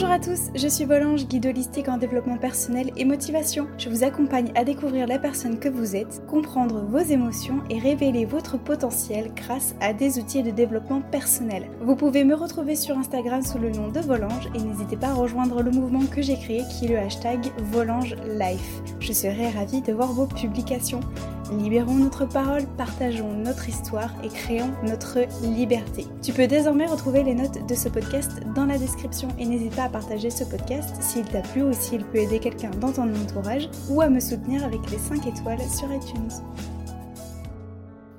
Bonjour à tous, je suis Volange, guide holistique en développement personnel et motivation. Je vous accompagne à découvrir la personne que vous êtes, comprendre vos émotions et révéler votre potentiel grâce à des outils de développement personnel. Vous pouvez me retrouver sur Instagram sous le nom de Volange et n'hésitez pas à rejoindre le mouvement que j'ai créé qui est le hashtag Volange Life. Je serai ravie de voir vos publications. Libérons notre parole, partageons notre histoire et créons notre liberté. Tu peux désormais retrouver les notes de ce podcast dans la description et n'hésite pas à partager ce podcast s'il t'a plu ou s'il peut aider quelqu'un dans ton entourage ou à me soutenir avec les 5 étoiles sur iTunes.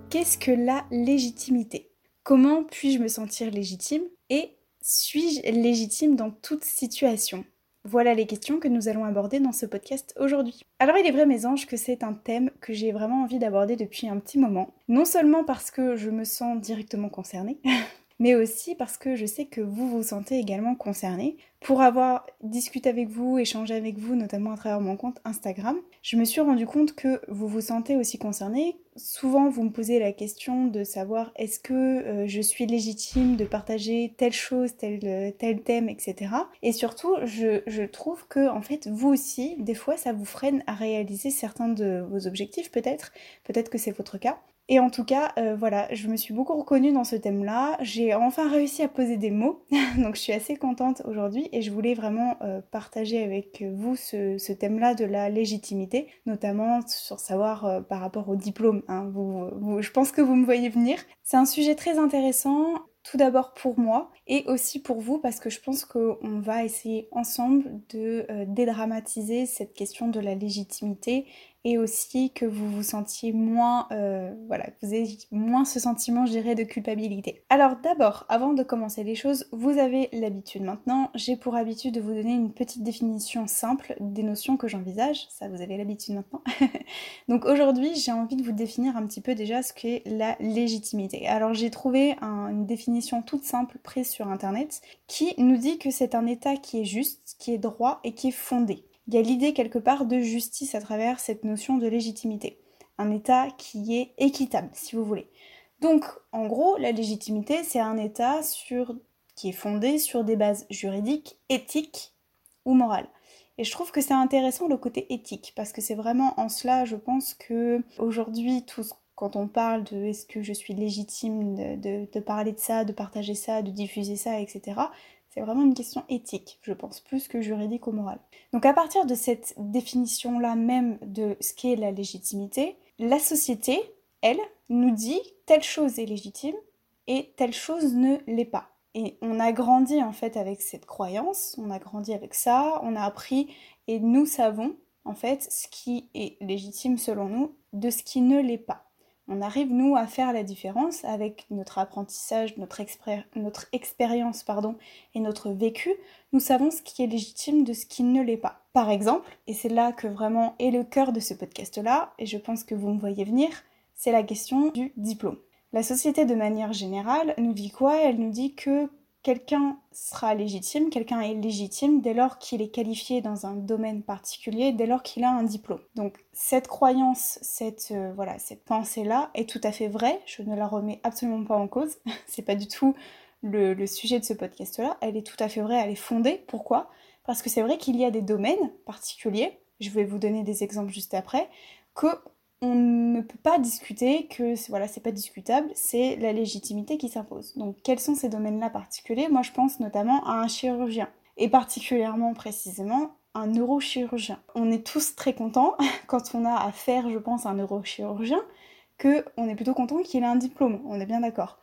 Qu'est-ce que la légitimité? Comment puis-je me sentir légitime? Et suis-je légitime dans toute situation? Voilà les questions que nous allons aborder dans ce podcast aujourd'hui. Alors il est vrai mes anges que c'est un thème que j'ai vraiment envie d'aborder depuis un petit moment. Non seulement parce que je me sens directement concernée, mais aussi parce que je sais que vous vous sentez également concerné. Pour avoir discuté avec vous, échangé avec vous, notamment à travers mon compte Instagram, je me suis rendu compte que vous vous sentez aussi concerné. Souvent, vous me posez la question de savoir est-ce que euh, je suis légitime de partager telle chose, tel, euh, thème, etc. Et surtout, je, je trouve que en fait, vous aussi, des fois, ça vous freine à réaliser certains de vos objectifs, peut-être. Peut-être que c'est votre cas. Et en tout cas, euh, voilà, je me suis beaucoup reconnue dans ce thème-là. J'ai enfin réussi à poser des mots, donc je suis assez contente aujourd'hui et je voulais vraiment euh, partager avec vous ce, thème-là de la légitimité, notamment sur savoir euh, par rapport au diplôme. Hein. je pense que vous me voyez venir. C'est un sujet très intéressant tout d'abord pour moi et aussi pour vous parce que je pense qu'on va essayer ensemble de dédramatiser cette question de la légitimité et aussi que vous vous sentiez moins, euh, voilà, vous ayez moins ce sentiment, je dirais, de culpabilité. Alors d'abord, avant de commencer les choses, vous avez l'habitude maintenant, j'ai pour habitude de vous donner une petite définition simple des notions que j'envisage, ça vous avez l'habitude maintenant. Donc aujourd'hui, j'ai envie de vous définir un petit peu déjà ce qu'est la légitimité. Alors j'ai trouvé une définition toute simple prise sur internet qui nous dit que c'est un état qui est juste, qui est droit et qui est fondé il y a l'idée quelque part de justice à travers cette notion de légitimité. Un État qui est équitable, si vous voulez. Donc, en gros, la légitimité, c'est un État sur... qui est fondé sur des bases juridiques, éthiques ou morales. Et je trouve que c'est intéressant le côté éthique, parce que c'est vraiment en cela, je pense que aujourd'hui, quand on parle de est-ce que je suis légitime de, parler de ça, de partager ça, de diffuser ça, etc., c'est vraiment une question éthique, je pense, plus que juridique ou morale. Donc à partir de cette définition-là même de ce qu'est la légitimité, la société, elle, nous dit telle chose est légitime et telle chose ne l'est pas. Et on a grandi en fait avec cette croyance, on a grandi avec ça, on a appris et nous savons en fait ce qui est légitime selon nous de ce qui ne l'est pas on arrive nous à faire la différence avec notre apprentissage, notre, expérience pardon, et notre vécu. Nous savons ce qui est légitime de ce qui ne l'est pas. Par exemple, et c'est là que vraiment est le cœur de ce podcast-là, et je pense que vous me voyez venir, c'est la question du diplôme. La société de manière générale nous dit quoi? Elle nous dit que quelqu'un sera légitime, quelqu'un est légitime dès lors qu'il est qualifié dans un domaine particulier, dès lors qu'il a un diplôme. Donc cette croyance, cette euh, voilà, cette pensée-là est tout à fait vraie, je ne la remets absolument pas en cause, c'est pas du tout le, le sujet de ce podcast-là, elle est tout à fait vraie, elle est fondée. Pourquoi? Parce que c'est vrai qu'il y a des domaines particuliers, je vais vous donner des exemples juste après, que on ne peut pas discuter que voilà, c'est pas discutable, c'est la légitimité qui s'impose. Donc quels sont ces domaines-là particuliers? Moi je pense notamment à un chirurgien et particulièrement précisément un neurochirurgien. On est tous très contents quand on a affaire, je pense, à un neurochirurgien que on est plutôt content qu'il ait un diplôme, on est bien d'accord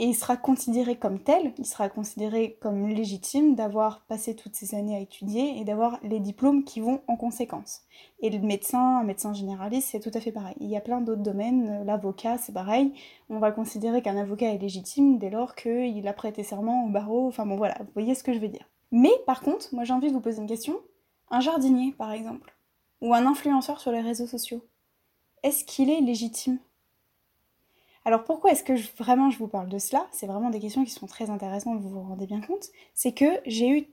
et il sera considéré comme tel, il sera considéré comme légitime d'avoir passé toutes ces années à étudier et d'avoir les diplômes qui vont en conséquence. Et le médecin, un médecin généraliste, c'est tout à fait pareil. Il y a plein d'autres domaines, l'avocat, c'est pareil. On va considérer qu'un avocat est légitime dès lors qu'il a prêté serment au barreau, enfin bon voilà, vous voyez ce que je veux dire. Mais par contre, moi j'ai envie de vous poser une question. Un jardinier, par exemple, ou un influenceur sur les réseaux sociaux, est-ce qu'il est légitime alors pourquoi est-ce que vraiment je vous parle de cela? C'est vraiment des questions qui sont très intéressantes, vous vous rendez bien compte. C'est que j'ai eu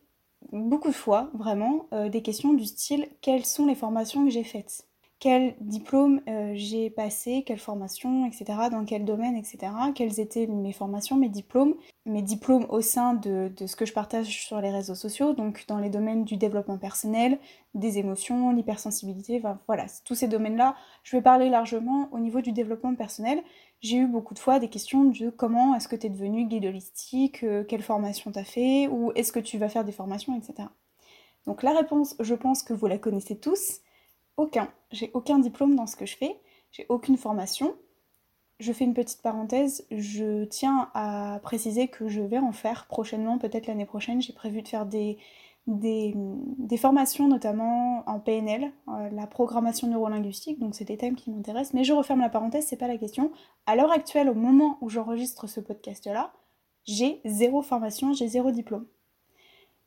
beaucoup de fois, vraiment, euh, des questions du style quelles sont les formations que j'ai faites? Quel diplôme euh, j'ai passé, quelle formation, etc., dans quel domaine, etc., quelles étaient mes formations, mes diplômes, mes diplômes au sein de, ce que je partage sur les réseaux sociaux, donc dans les domaines du développement personnel, des émotions, l'hypersensibilité, enfin voilà, tous ces domaines-là, je vais parler largement au niveau du développement personnel. J'ai eu beaucoup de fois des questions de comment est-ce que tu es devenu guide holistique, euh, quelle formation tu as fait, ou est-ce que tu vas faire des formations, etc. Donc la réponse, je pense que vous la connaissez tous, aucun. J'ai aucun diplôme dans ce que je fais. J'ai aucune formation. Je fais une petite parenthèse. Je tiens à préciser que je vais en faire prochainement, peut-être l'année prochaine. J'ai prévu de faire des, des, formations, notamment en PNL, euh, la programmation neurolinguistique. Donc c'est des thèmes qui m'intéressent. Mais je referme la parenthèse, c'est pas la question. À l'heure actuelle, au moment où j'enregistre ce podcast-là, j'ai zéro formation, j'ai zéro diplôme.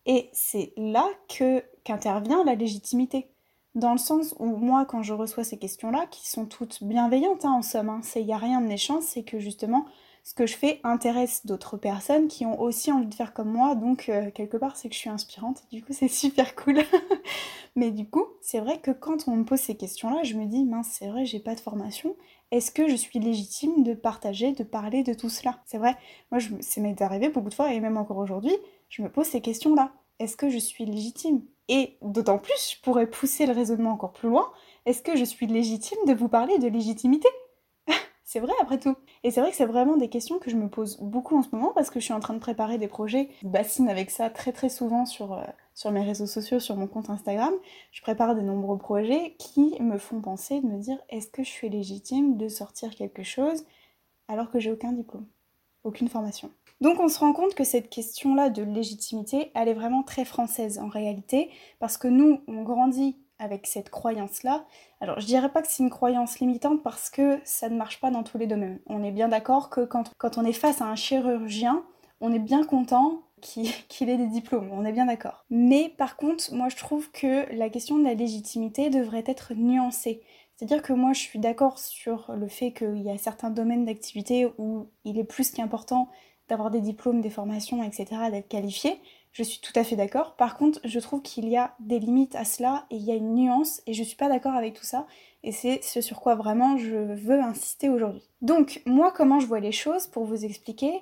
Et c'est là qu'intervient la légitimité. Dans le sens où moi, quand je reçois ces questions-là, qui sont toutes bienveillantes hein, en somme, hein, il n'y a rien de méchant, c'est que justement, ce que je fais intéresse d'autres personnes qui ont aussi envie de faire comme moi, donc euh, quelque part c'est que je suis inspirante, et du coup c'est super cool. Mais du coup, c'est vrai que quand on me pose ces questions-là, je me dis, mince, c'est vrai, j'ai pas de formation, est-ce que je suis légitime de partager, de parler de tout cela? C'est vrai, moi je, ça m'est arrivé beaucoup de fois, et même encore aujourd'hui, je me pose ces questions-là. Est-ce que je suis légitime? Et d'autant plus, je pourrais pousser le raisonnement encore plus loin. Est-ce que je suis légitime de vous parler de légitimité? C'est vrai après tout. Et c'est vrai que c'est vraiment des questions que je me pose beaucoup en ce moment parce que je suis en train de préparer des projets. Je bassine avec ça très très souvent sur, euh, sur mes réseaux sociaux, sur mon compte Instagram. Je prépare de nombreux projets qui me font penser, de me dire est-ce que je suis légitime de sortir quelque chose alors que j'ai aucun diplôme, aucune formation? Donc on se rend compte que cette question-là de légitimité, elle est vraiment très française en réalité, parce que nous, on grandit avec cette croyance-là. Alors je dirais pas que c'est une croyance limitante parce que ça ne marche pas dans tous les domaines. On est bien d'accord que quand, quand, on est face à un chirurgien, on est bien content qu'il ait des diplômes, on est bien d'accord. Mais par contre, moi je trouve que la question de la légitimité devrait être nuancée. C'est-à-dire que moi je suis d'accord sur le fait qu'il y a certains domaines d'activité où il est plus qu'important d'avoir des diplômes, des formations, etc., d'être qualifié. Je suis tout à fait d'accord. Par contre, je trouve qu'il y a des limites à cela et il y a une nuance et je suis pas d'accord avec tout ça. Et c'est ce sur quoi vraiment je veux insister aujourd'hui. Donc, moi, comment je vois les choses pour vous expliquer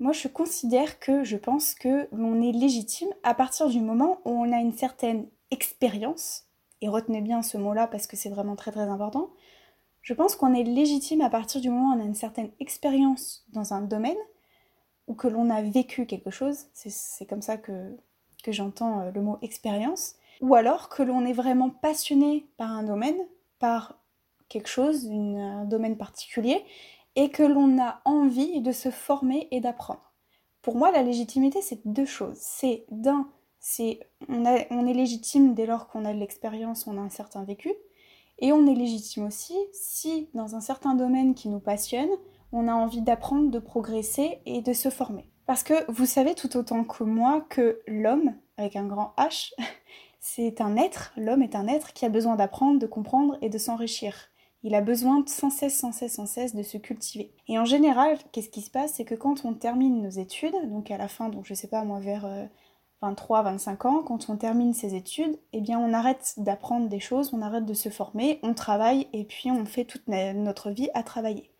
Moi, je considère que je pense que l'on est légitime à partir du moment où on a une certaine expérience. Et retenez bien ce mot-là parce que c'est vraiment très très important. Je pense qu'on est légitime à partir du moment où on a une certaine expérience dans un domaine ou que l'on a vécu quelque chose, c'est comme ça que, j'entends euh, le mot expérience, ou alors que l'on est vraiment passionné par un domaine, par quelque chose, un domaine particulier, et que l'on a envie de se former et d'apprendre. Pour moi, la légitimité, c'est deux choses. C'est d'un, c'est on, on est légitime dès lors qu'on a de l'expérience, on a un certain vécu, et on est légitime aussi si, dans un certain domaine qui nous passionne, on a envie d'apprendre, de progresser et de se former. Parce que vous savez tout autant que moi que l'homme, avec un grand H, c'est un être, l'homme est un être qui a besoin d'apprendre, de comprendre et de s'enrichir. Il a besoin sans cesse, sans cesse, sans cesse de se cultiver. Et en général, qu'est-ce qui se passe? C'est que quand on termine nos études, donc à la fin, donc je sais pas moi, vers 23, euh, 25 ans, quand on termine ses études, eh bien on arrête d'apprendre des choses, on arrête de se former, on travaille et puis on fait toute notre vie à travailler.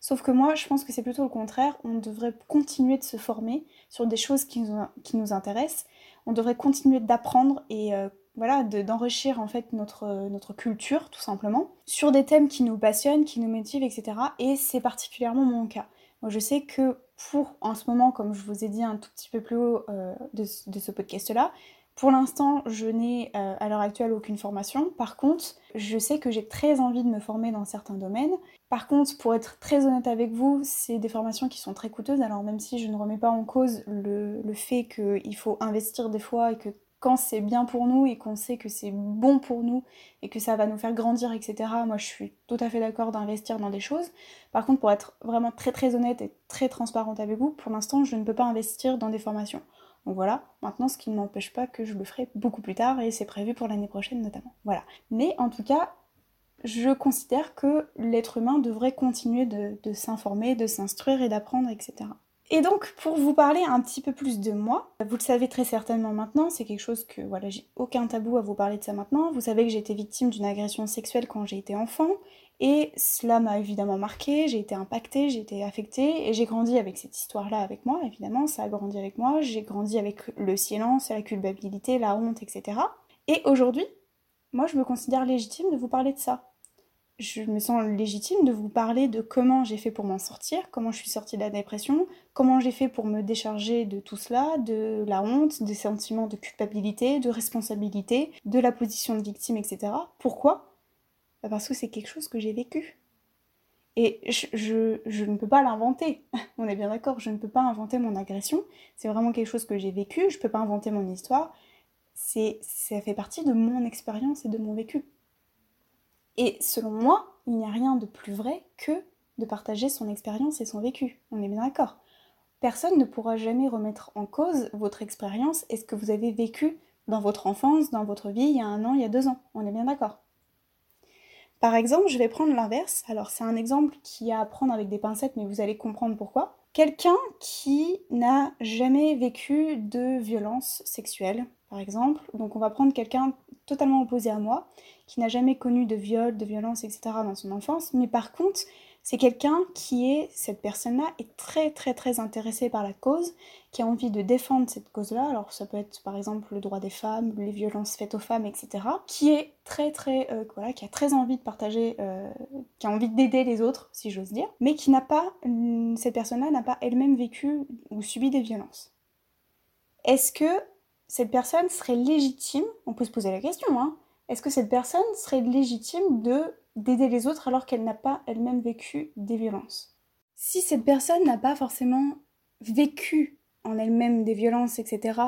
Sauf que moi, je pense que c'est plutôt le contraire. On devrait continuer de se former sur des choses qui nous, qui nous intéressent. On devrait continuer d'apprendre et euh, voilà, d'enrichir en fait notre, notre culture, tout simplement, sur des thèmes qui nous passionnent, qui nous motivent, etc. Et c'est particulièrement mon cas. Moi, je sais que pour, en ce moment, comme je vous ai dit un tout petit peu plus haut euh, de, de, ce podcast-là, pour l'instant, je n'ai euh, à l'heure actuelle aucune formation. Par contre, je sais que j'ai très envie de me former dans certains domaines. Par contre, pour être très honnête avec vous, c'est des formations qui sont très coûteuses. Alors même si je ne remets pas en cause le, fait qu'il faut investir des fois et que quand c'est bien pour nous et qu'on sait que c'est bon pour nous et que ça va nous faire grandir, etc., moi je suis tout à fait d'accord d'investir dans des choses. Par contre, pour être vraiment très très honnête et très transparente avec vous, pour l'instant, je ne peux pas investir dans des formations. Donc voilà, maintenant ce qui ne m'empêche pas que je le ferai beaucoup plus tard et c'est prévu pour l'année prochaine notamment. Voilà. Mais en tout cas, je considère que l'être humain devrait continuer de, s'informer, de s'instruire et d'apprendre, etc. Et donc, pour vous parler un petit peu plus de moi, vous le savez très certainement maintenant, c'est quelque chose que, voilà, j'ai aucun tabou à vous parler de ça maintenant. Vous savez que j'ai été victime d'une agression sexuelle quand j'ai été enfant, et cela m'a évidemment marqué, j'ai été impactée, j'ai été affectée, et j'ai grandi avec cette histoire-là avec moi, évidemment, ça a grandi avec moi, j'ai grandi avec le silence, la culpabilité, la honte, etc. Et aujourd'hui, moi, je me considère légitime de vous parler de ça je me sens légitime de vous parler de comment j'ai fait pour m'en sortir, comment je suis sortie de la dépression, comment j'ai fait pour me décharger de tout cela, de la honte, des sentiments de culpabilité, de responsabilité, de la position de victime, etc. Pourquoi? Parce que c'est quelque chose que j'ai vécu. Et je, je, ne peux pas l'inventer. On est bien d'accord, je ne peux pas inventer mon agression. C'est vraiment quelque chose que j'ai vécu. Je ne peux pas inventer mon histoire. C'est, ça fait partie de mon expérience et de mon vécu. Et selon moi, il n'y a rien de plus vrai que de partager son expérience et son vécu. On est bien d'accord. Personne ne pourra jamais remettre en cause votre expérience et ce que vous avez vécu dans votre enfance, dans votre vie, il y a un an, il y a deux ans. On est bien d'accord. Par exemple, je vais prendre l'inverse. Alors c'est un exemple qui a à prendre avec des pincettes, mais vous allez comprendre pourquoi. Quelqu'un qui n'a jamais vécu de violence sexuelle, par exemple. Donc on va prendre quelqu'un totalement opposé à moi, qui n'a jamais connu de viol, de violence, etc. dans son enfance, mais par contre, c'est quelqu'un qui est, cette personne-là, est très très très intéressée par la cause, qui a envie de défendre cette cause-là, alors ça peut être par exemple le droit des femmes, les violences faites aux femmes, etc., qui est très très, euh, voilà, qui a très envie de partager, euh, qui a envie d'aider les autres, si j'ose dire, mais qui n'a pas, cette personne-là n'a pas elle-même vécu ou subi des violences. Est-ce que cette personne serait légitime, on peut se poser la question, hein, est-ce que cette personne serait légitime de d'aider les autres alors qu'elle n'a pas elle-même vécu des violences Si cette personne n'a pas forcément vécu en elle-même des violences, etc.,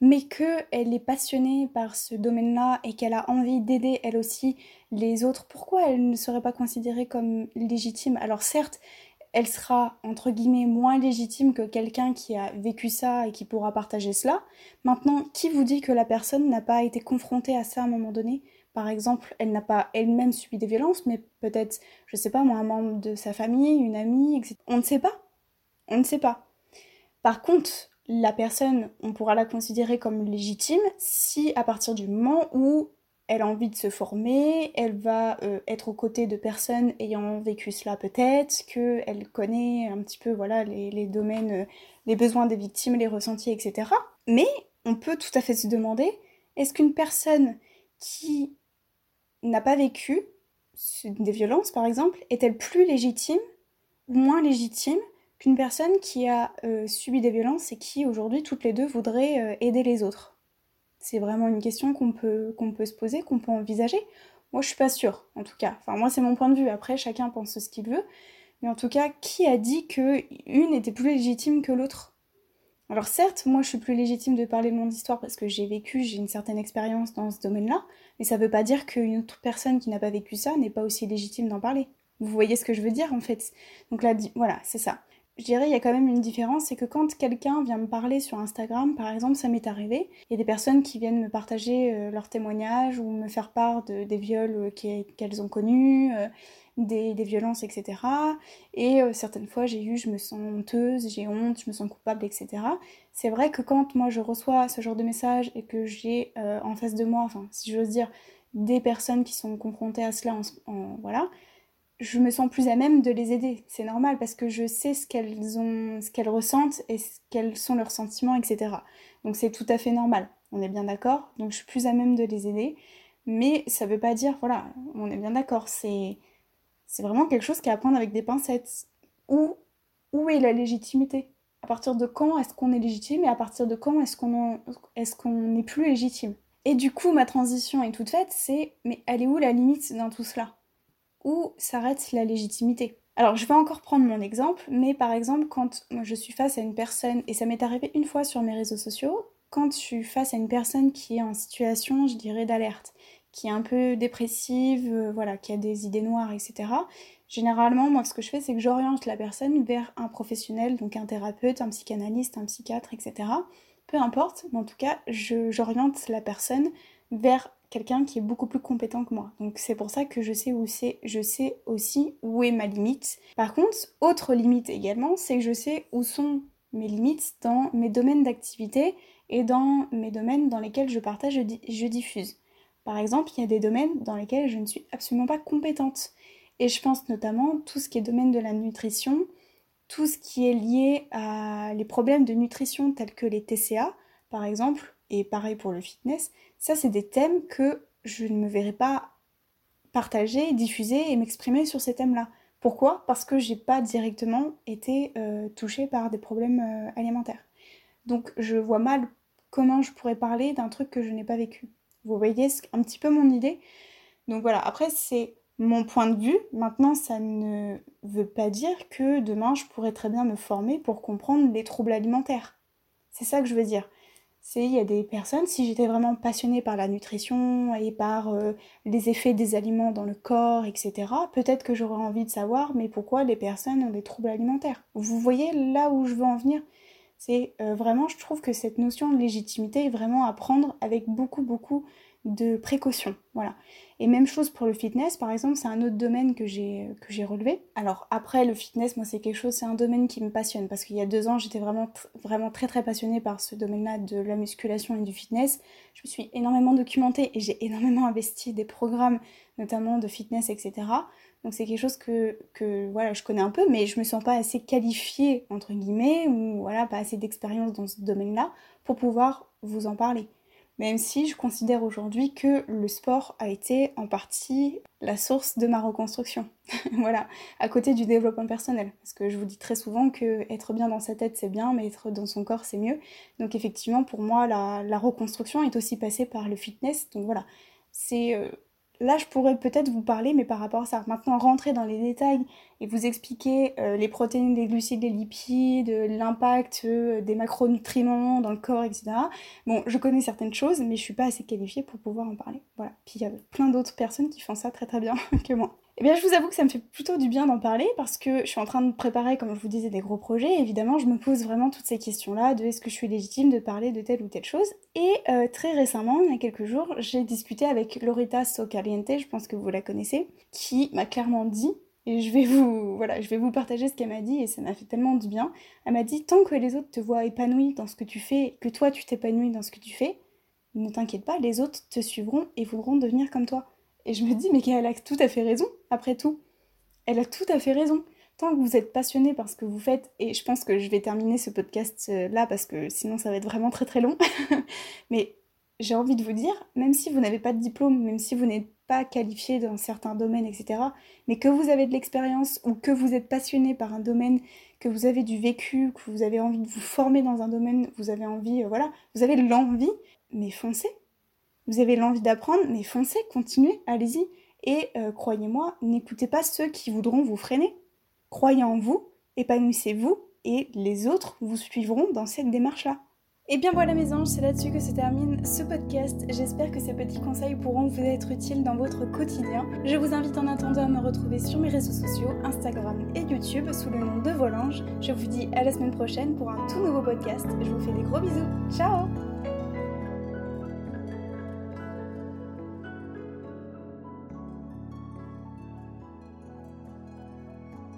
mais qu'elle est passionnée par ce domaine-là et qu'elle a envie d'aider elle aussi les autres, pourquoi elle ne serait pas considérée comme légitime? Alors certes, elle sera entre guillemets moins légitime que quelqu'un qui a vécu ça et qui pourra partager cela. Maintenant, qui vous dit que la personne n'a pas été confrontée à ça à un moment donné? Par exemple, elle n'a pas elle-même subi des violences, mais peut-être, je sais pas moi, un membre de sa famille, une amie, etc. On ne sait pas. On ne sait pas. Par contre, la personne, on pourra la considérer comme légitime si à partir du moment où elle a envie de se former, elle va euh, être aux côtés de personnes ayant vécu cela peut-être, qu'elle connaît un petit peu voilà les, domaines, euh, les besoins des victimes, les ressentis, etc. Mais on peut tout à fait se demander, est-ce qu'une personne qui n'a pas vécu des violences par exemple, est-elle plus légitime ou moins légitime qu'une personne qui a euh, subi des violences et qui aujourd'hui toutes les deux voudraient aider les autres? C'est vraiment une question qu'on peut, se poser, qu'on peut envisager. Moi, je suis pas sûre, en tout cas. Enfin, moi, c'est mon point de vue. Après, chacun pense ce qu'il veut. Mais en tout cas, qui a dit que une était plus légitime que l'autre? Alors certes, moi, je suis plus légitime de parler de mon histoire parce que j'ai vécu, j'ai une certaine expérience dans ce domaine-là. Mais ça veut pas dire qu'une autre personne qui n'a pas vécu ça n'est pas aussi légitime d'en parler. Vous voyez ce que je veux dire, en fait Donc là, voilà, c'est ça je dirais il y a quand même une différence, c'est que quand quelqu'un vient me parler sur Instagram, par exemple, ça m'est arrivé, il y a des personnes qui viennent me partager euh, leurs témoignages ou me faire part de, des viols euh, qu'elles ont connus, euh, des, violences, etc. Et certaines fois, j'ai eu, je me sens honteuse, j'ai honte, je me sens coupable, etc. C'est vrai que quand moi je reçois ce genre de message et que j'ai en face de moi, enfin, si j'ose dire, des personnes qui sont confrontées à cela, en voilà, je me sens plus à même de les aider. C'est normal parce que je sais ce qu'elles ont, ce qu'elles ressentent et quels sont leurs sentiments, etc. Donc c'est tout à fait normal. On est bien d'accord. Donc je suis plus à même de les aider. Mais ça veut pas dire, voilà, on est bien d'accord. C'est, c'est vraiment quelque chose qui à prendre avec des pincettes. Où, où est la légitimité? À partir de quand est-ce qu'on est légitime et à partir de quand est-ce qu'on, qu'on n'est plus légitime? Et du coup, ma transition est toute faite. C'est, mais elle est où la limite dans tout cela? Où s'arrête la légitimité? Alors je vais encore prendre mon exemple, mais par exemple quand je suis face à une personne, et ça m'est arrivé une fois sur mes réseaux sociaux, quand je suis face à une personne qui est en situation, je dirais, d'alerte, qui est un peu dépressive, euh, voilà, qui a des idées noires, etc. Généralement, moi, ce que je fais, c'est que j'oriente la personne vers un professionnel, donc un thérapeute, un psychanalyste, un psychiatre, etc. Peu importe, mais en tout cas, j'oriente la personne vers quelqu'un qui est beaucoup plus compétent que moi. Donc c'est pour ça que je sais où c'est, je sais aussi où est ma limite. Par contre, autre limite également, c'est que je sais où sont mes limites dans mes domaines d'activité et dans mes domaines dans lesquels je partage, je, je diffuse. Par exemple, il y a des domaines dans lesquels je ne suis absolument pas compétente. Et je pense notamment tout ce qui est domaine de la nutrition, tout ce qui est lié à les problèmes de nutrition tels que les TCA, par exemple, et pareil pour le fitness, ça c'est des thèmes que je ne me verrai pas partager, diffuser et m'exprimer sur ces thèmes-là. Pourquoi? Parce que j'ai pas directement été euh, touchée par des problèmes euh, alimentaires. Donc je vois mal comment je pourrais parler d'un truc que je n'ai pas vécu. Vous voyez un petit peu mon idée? Donc voilà, après c'est mon point de vue. Maintenant, ça ne veut pas dire que demain, je pourrais très bien me former pour comprendre les troubles alimentaires. C'est ça que je veux dire. C'est il y a des personnes, si j'étais vraiment passionnée par la nutrition et par euh, les effets des aliments dans le corps, etc., peut-être que j'aurais envie de savoir, mais pourquoi les personnes ont des troubles alimentaires? Vous voyez là où je veux en venir? C'est euh, vraiment, je trouve que cette notion de légitimité est vraiment à prendre avec beaucoup, beaucoup de précaution. Voilà. Et même chose pour le fitness, par exemple, c'est un autre domaine que j'ai relevé. Alors après le fitness, moi c'est quelque chose, c'est un domaine qui me passionne parce qu'il y a deux ans j'étais vraiment vraiment très très passionnée par ce domaine-là de la musculation et du fitness. Je me suis énormément documentée et j'ai énormément investi des programmes, notamment de fitness, etc. Donc c'est quelque chose que, que voilà je connais un peu, mais je me sens pas assez qualifiée entre guillemets ou voilà pas assez d'expérience dans ce domaine-là pour pouvoir vous en parler même si je considère aujourd'hui que le sport a été en partie la source de ma reconstruction. voilà, à côté du développement personnel. Parce que je vous dis très souvent que être bien dans sa tête c'est bien, mais être dans son corps c'est mieux. Donc effectivement, pour moi, la, reconstruction est aussi passée par le fitness. Donc voilà, c'est euh, Là, je pourrais peut-être vous parler, mais par rapport à ça, maintenant rentrer dans les détails et vous expliquer euh, les protéines, les glucides, les lipides, l'impact euh, des macronutriments dans le corps, etc. Bon, je connais certaines choses, mais je suis pas assez qualifiée pour pouvoir en parler. Voilà. Puis il y a plein d'autres personnes qui font ça très très bien que moi. Eh bien, je vous avoue que ça me fait plutôt du bien d'en parler parce que je suis en train de préparer, comme je vous disais, des gros projets. évidemment, je me pose vraiment toutes ces questions-là de est-ce que je suis légitime de parler de telle ou telle chose. Et euh, très récemment, il y a quelques jours, j'ai discuté avec Lorita Socaliente, je pense que vous la connaissez, qui m'a clairement dit et je vais vous voilà, je vais vous partager ce qu'elle m'a dit et ça m'a fait tellement du bien. Elle m'a dit tant que les autres te voient épanoui dans ce que tu fais, que toi tu t'épanouis dans ce que tu fais, ne t'inquiète pas, les autres te suivront et voudront devenir comme toi. Et je me dis, mais qu'elle a tout à fait raison, après tout. Elle a tout à fait raison. Tant que vous êtes passionné par ce que vous faites, et je pense que je vais terminer ce podcast euh, là parce que sinon ça va être vraiment très très long, mais j'ai envie de vous dire, même si vous n'avez pas de diplôme, même si vous n'êtes pas qualifié dans certains domaines, etc., mais que vous avez de l'expérience ou que vous êtes passionné par un domaine, que vous avez du vécu, que vous avez envie de vous former dans un domaine, vous avez envie, euh, voilà, vous avez l'envie, mais foncez, vous avez l'envie d'apprendre, mais foncez, continuez, allez-y. Et euh, croyez-moi, n'écoutez pas ceux qui voudront vous freiner. Croyez en vous, épanouissez-vous, et les autres vous suivront dans cette démarche-là. Et bien voilà mes anges, c'est là-dessus que se termine ce podcast. J'espère que ces petits conseils pourront vous être utiles dans votre quotidien. Je vous invite en attendant à me retrouver sur mes réseaux sociaux, Instagram et YouTube sous le nom de Volange. Je vous dis à la semaine prochaine pour un tout nouveau podcast. Je vous fais des gros bisous. Ciao